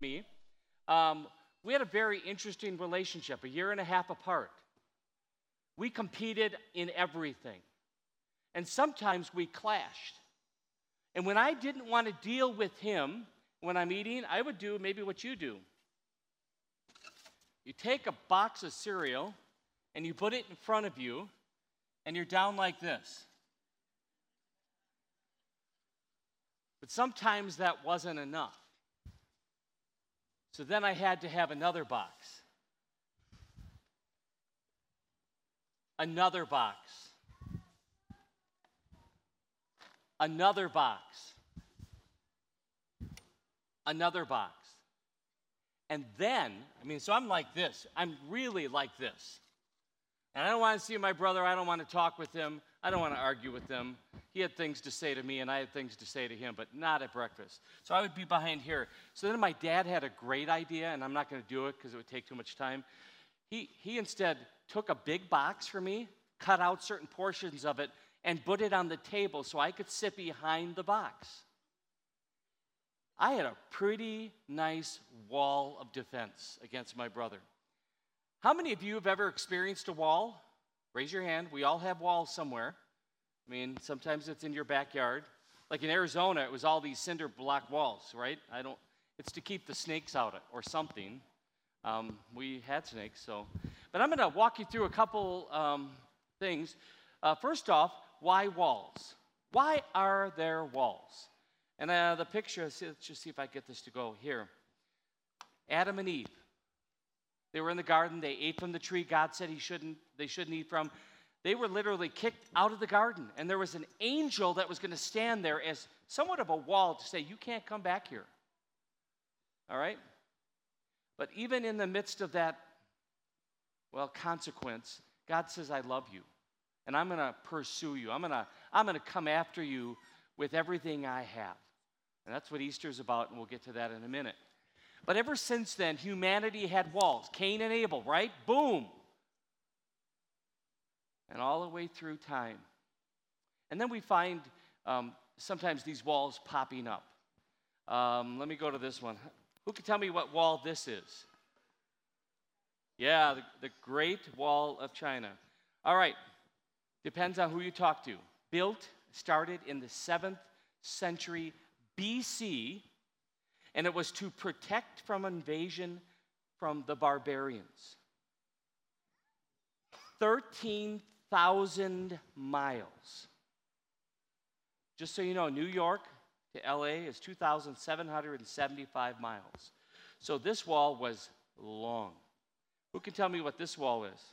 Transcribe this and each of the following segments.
me, um, we had a very interesting relationship, a year and a half apart. We competed in everything. And sometimes we clashed. And when I didn't want to deal with him when I'm eating, I would do maybe what you do. You take a box of cereal and you put it in front of you, and you're down like this. But sometimes that wasn't enough. So then I had to have another box. Another box. Another box. Another box. And then, I mean, so I'm like this. I'm really like this. And I don't want to see my brother. I don't want to talk with him. I don't want to argue with them. He had things to say to me, and I had things to say to him, but not at breakfast. So I would be behind here. So then my dad had a great idea, and I'm not going to do it because it would take too much time. He, he instead took a big box for me, cut out certain portions of it, and put it on the table so I could sit behind the box. I had a pretty nice wall of defense against my brother. How many of you have ever experienced a wall? Raise your hand. We all have walls somewhere. I mean, sometimes it's in your backyard. Like in Arizona, it was all these cinder block walls, right? I don't. It's to keep the snakes out or something. Um, we had snakes, so. But I'm going to walk you through a couple um, things. Uh, first off, why walls? Why are there walls? And uh, the picture, let's just see if I get this to go here. Adam and Eve. They were in the garden. They ate from the tree God said he shouldn't, they shouldn't eat from. They were literally kicked out of the garden. And there was an angel that was going to stand there as somewhat of a wall to say, You can't come back here. All right? But even in the midst of that, well, consequence, God says, I love you. And I'm going to pursue you. I'm going to I'm going to come after you with everything I have. And that's what Easter's about, and we'll get to that in a minute. But ever since then, humanity had walls Cain and Abel, right? Boom. And all the way through time. And then we find um, sometimes these walls popping up. Um, let me go to this one. Who can tell me what wall this is? Yeah, the, the Great Wall of China. All right, depends on who you talk to. Built, started in the 7th century BC, and it was to protect from invasion from the barbarians. 13,000 miles. Just so you know, New York to LA is 2,775 miles. So this wall was long. Who can tell me what this wall is?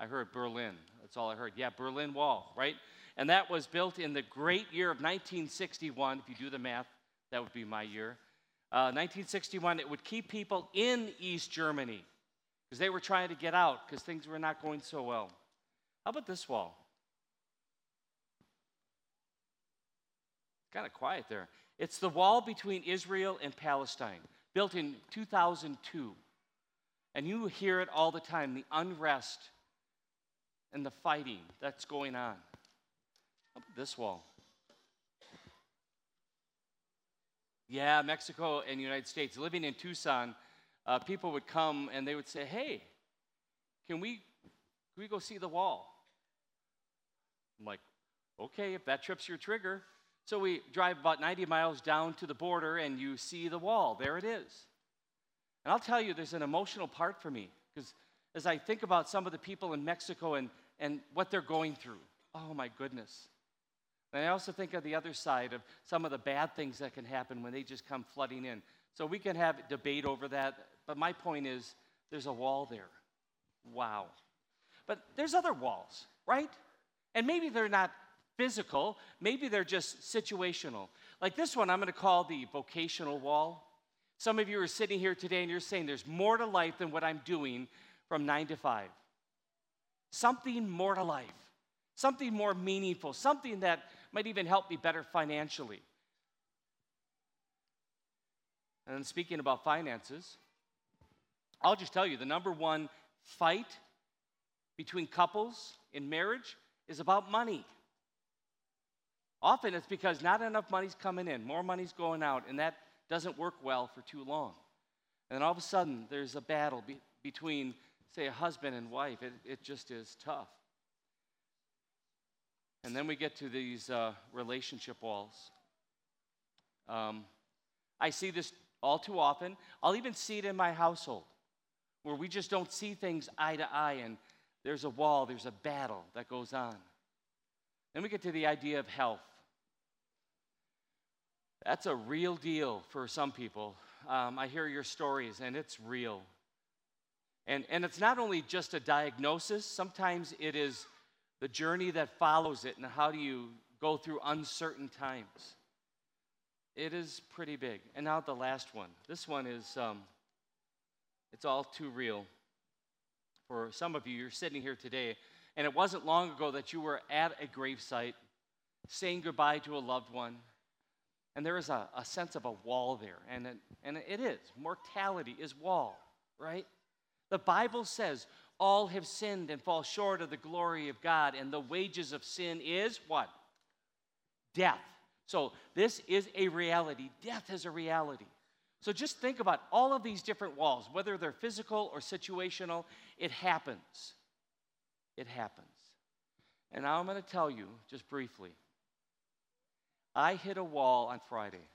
I heard Berlin. That's all I heard. Yeah, Berlin Wall, right? And that was built in the great year of 1961. If you do the math, that would be my year. Uh, 1961, it would keep people in East Germany because they were trying to get out because things were not going so well. How about this wall? Kind of quiet there. It's the wall between Israel and Palestine, built in 2002. And you hear it all the time the unrest and the fighting that's going on. This wall. Yeah, Mexico and United States. Living in Tucson, uh, people would come and they would say, "Hey, can we can we go see the wall?" I'm like, "Okay, if that trips your trigger." So we drive about 90 miles down to the border and you see the wall. There it is. And I'll tell you, there's an emotional part for me because as I think about some of the people in Mexico and, and what they're going through, oh my goodness. And I also think of the other side of some of the bad things that can happen when they just come flooding in. So we can have debate over that, but my point is there's a wall there. Wow. But there's other walls, right? And maybe they're not physical, maybe they're just situational. Like this one, I'm going to call the vocational wall. Some of you are sitting here today and you're saying there's more to life than what I'm doing from nine to five. Something more to life, something more meaningful, something that might even help me better financially. And speaking about finances, I'll just tell you the number one fight between couples in marriage is about money. Often it's because not enough money's coming in, more money's going out, and that, doesn't work well for too long. And then all of a sudden, there's a battle be- between, say, a husband and wife. It, it just is tough. And then we get to these uh, relationship walls. Um, I see this all too often. I'll even see it in my household where we just don't see things eye to eye and there's a wall, there's a battle that goes on. Then we get to the idea of health. That's a real deal for some people. Um, I hear your stories, and it's real. And, and it's not only just a diagnosis, sometimes it is the journey that follows it, and how do you go through uncertain times. It is pretty big. And now the last one. This one is, um, it's all too real. For some of you, you're sitting here today, and it wasn't long ago that you were at a gravesite saying goodbye to a loved one, and there is a, a sense of a wall there. And it, and it is. Mortality is wall, right? The Bible says all have sinned and fall short of the glory of God, and the wages of sin is what? Death. So this is a reality. Death is a reality. So just think about all of these different walls, whether they're physical or situational, it happens. It happens. And now I'm going to tell you just briefly I hit a wall on Friday.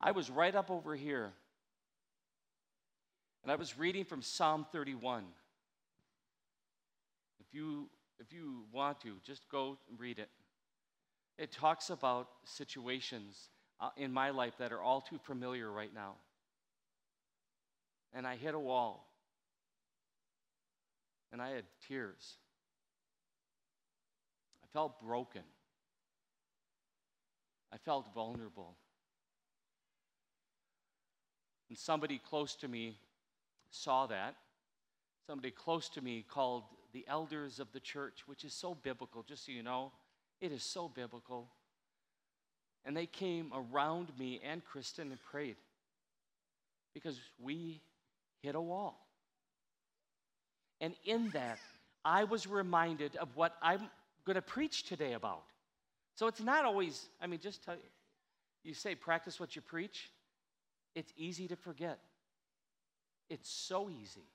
I was right up over here, and I was reading from Psalm 31. If you, if you want to, just go and read it. It talks about situations uh, in my life that are all too familiar right now. And I hit a wall, and I had tears. I felt broken. I felt vulnerable. And somebody close to me saw that. Somebody close to me called the elders of the church, which is so biblical, just so you know. It is so biblical. And they came around me and Kristen and prayed because we hit a wall. And in that, I was reminded of what I'm going to preach today about. So it's not always, I mean, just tell you, you say practice what you preach, it's easy to forget. It's so easy.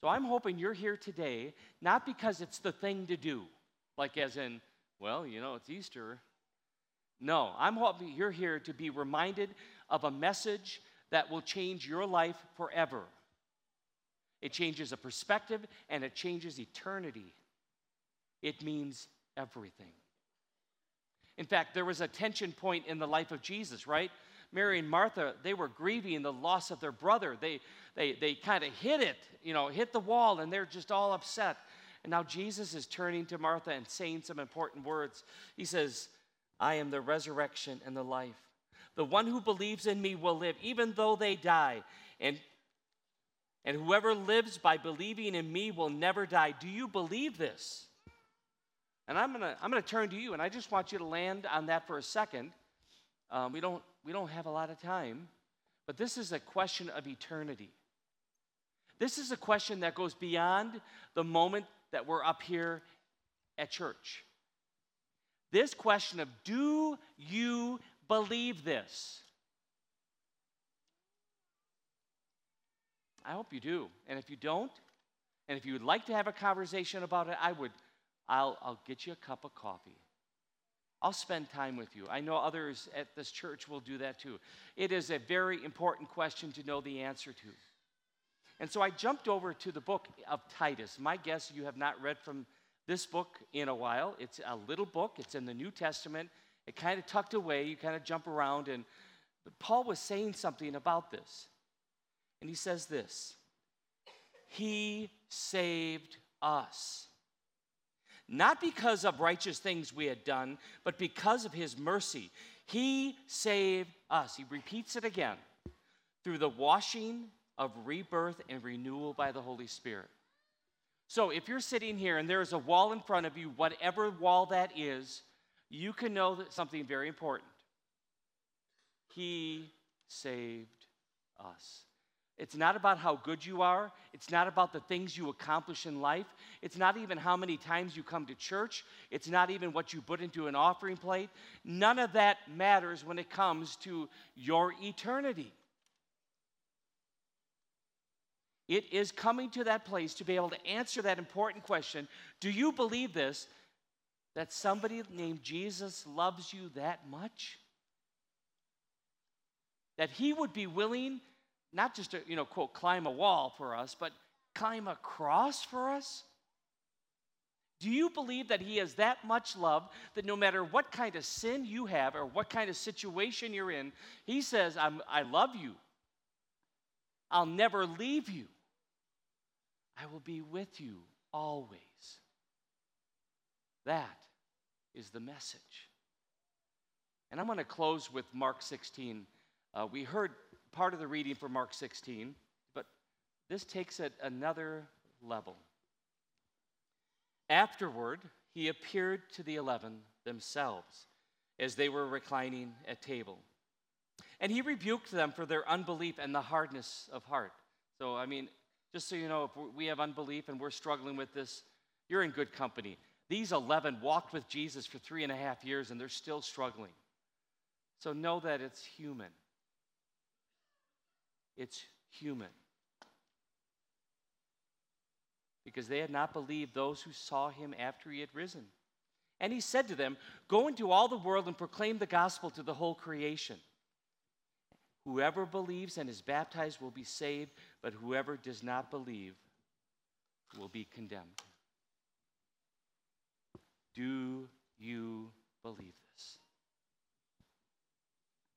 So I'm hoping you're here today, not because it's the thing to do, like as in, well, you know, it's Easter. No, I'm hoping you're here to be reminded of a message that will change your life forever. It changes a perspective and it changes eternity. It means everything. In fact, there was a tension point in the life of Jesus, right? Mary and Martha, they were grieving the loss of their brother. They, they, they kind of hit it, you know, hit the wall, and they're just all upset. And now Jesus is turning to Martha and saying some important words. He says, I am the resurrection and the life. The one who believes in me will live, even though they die. And, and whoever lives by believing in me will never die. Do you believe this? And I'm gonna, I'm gonna turn to you, and I just want you to land on that for a second. Um, we, don't, we don't have a lot of time, but this is a question of eternity. This is a question that goes beyond the moment that we're up here at church. This question of do you believe this? I hope you do. And if you don't, and if you would like to have a conversation about it, I would I'll, I'll get you a cup of coffee. I'll spend time with you. I know others at this church will do that too. It is a very important question to know the answer to. And so I jumped over to the book of Titus. My guess you have not read from this book in a while. It's a little book, it's in the New Testament. It kind of tucked away, you kind of jump around. And Paul was saying something about this. And he says this He saved us not because of righteous things we had done, but because of his mercy. He saved us. He repeats it again through the washing of rebirth and renewal by the Holy Spirit. So if you're sitting here and there is a wall in front of you, whatever wall that is, you can know that something very important. He saved us. It's not about how good you are. It's not about the things you accomplish in life. It's not even how many times you come to church. It's not even what you put into an offering plate. None of that matters when it comes to your eternity. It is coming to that place to be able to answer that important question Do you believe this? That somebody named Jesus loves you that much? That he would be willing not just to, you know, quote, climb a wall for us, but climb a cross for us? Do you believe that He has that much love that no matter what kind of sin you have or what kind of situation you're in, He says, I love you. I'll never leave you. I will be with you always. That is the message. And I'm going to close with Mark 16. Uh, we heard part of the reading for Mark 16, but this takes it another level. Afterward, he appeared to the eleven themselves as they were reclining at table. And he rebuked them for their unbelief and the hardness of heart. So, I mean, just so you know, if we have unbelief and we're struggling with this, you're in good company. These 11 walked with Jesus for three and a half years and they're still struggling. So know that it's human it's human. Because they had not believed those who saw him after he had risen. And he said to them, Go into all the world and proclaim the gospel to the whole creation. Whoever believes and is baptized will be saved, but whoever does not believe will be condemned. Do you believe this?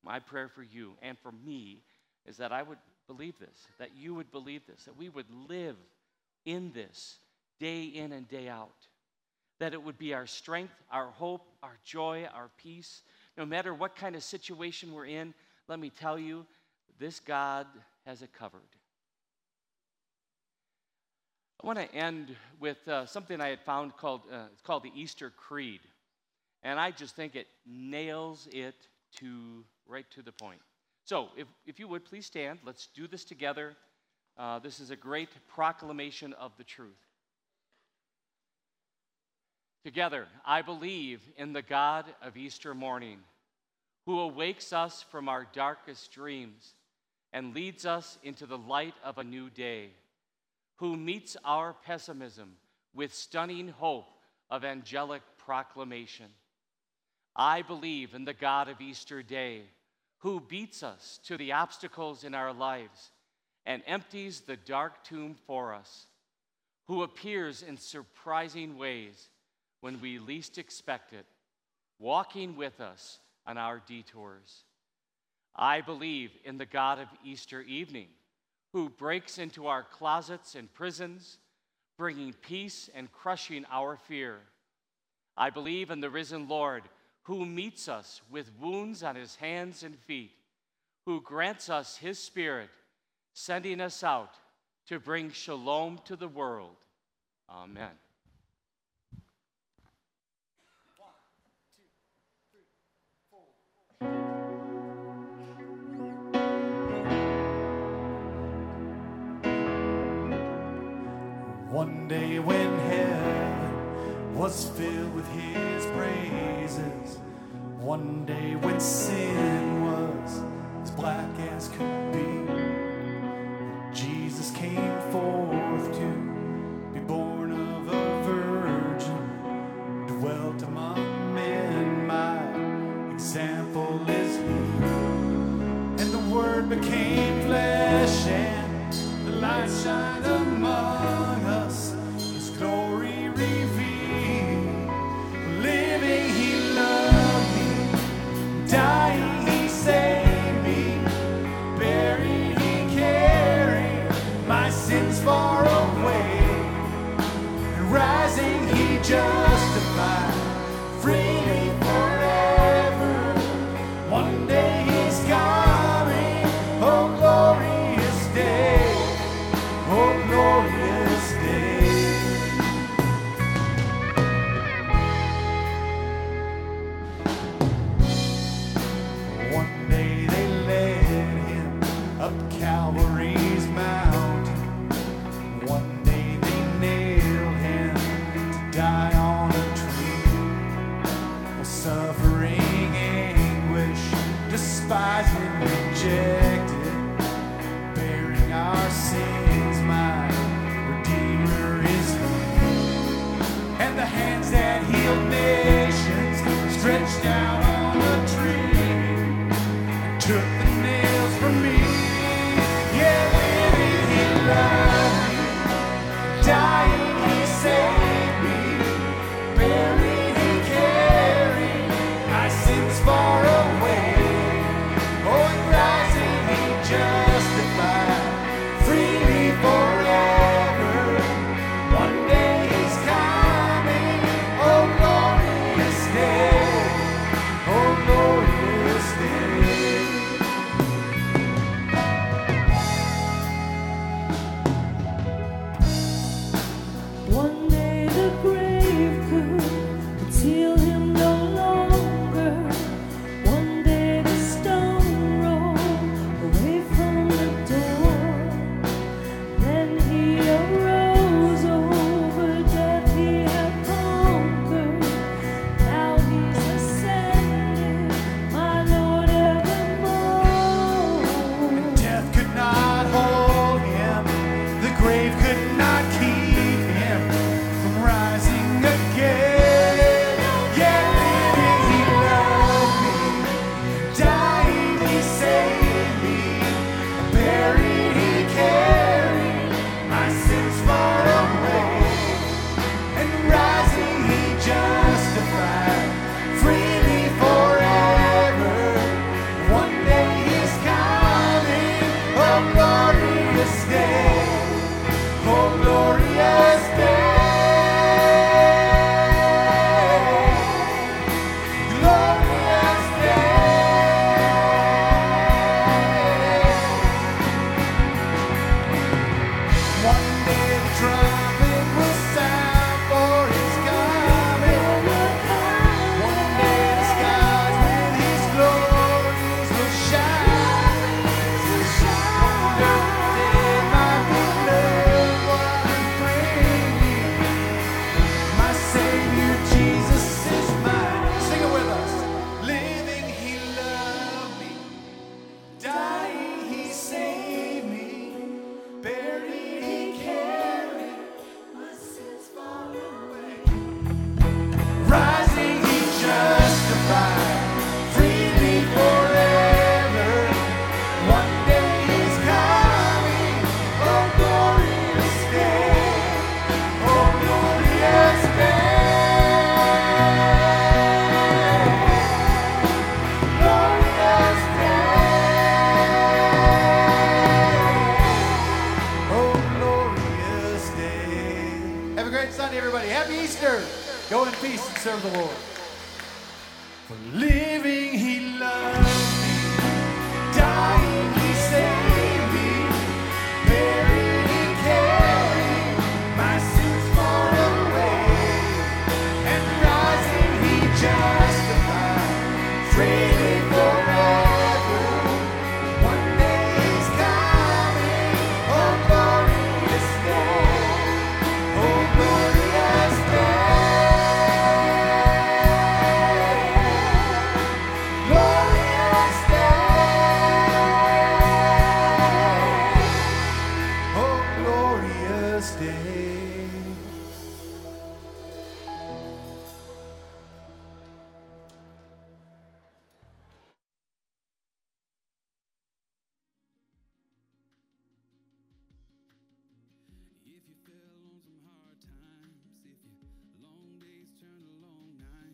My prayer for you and for me is that I would believe this, that you would believe this, that we would live in this day in and day out. That it would be our strength, our hope, our joy, our peace. No matter what kind of situation we're in, let me tell you, this God has it covered. I want to end with uh, something I had found called, uh, it's called the Easter Creed. And I just think it nails it to right to the point. So, if, if you would please stand, let's do this together. Uh, this is a great proclamation of the truth. Together, I believe in the God of Easter morning, who awakes us from our darkest dreams and leads us into the light of a new day, who meets our pessimism with stunning hope of angelic proclamation. I believe in the God of Easter day who beats us to the obstacles in our lives and empties the dark tomb for us, who appears in surprising ways when we least expect it, walking with us on our detours. I believe in the God of Easter evening, who breaks into our closets and prisons, bringing peace and crushing our fear. I believe in the risen Lord who meets us with wounds on his hands and feet, who grants us his spirit, sending us out to bring shalom to the world. Amen. One day when was filled with his praises, one day when sin was as black as could be, Jesus came forth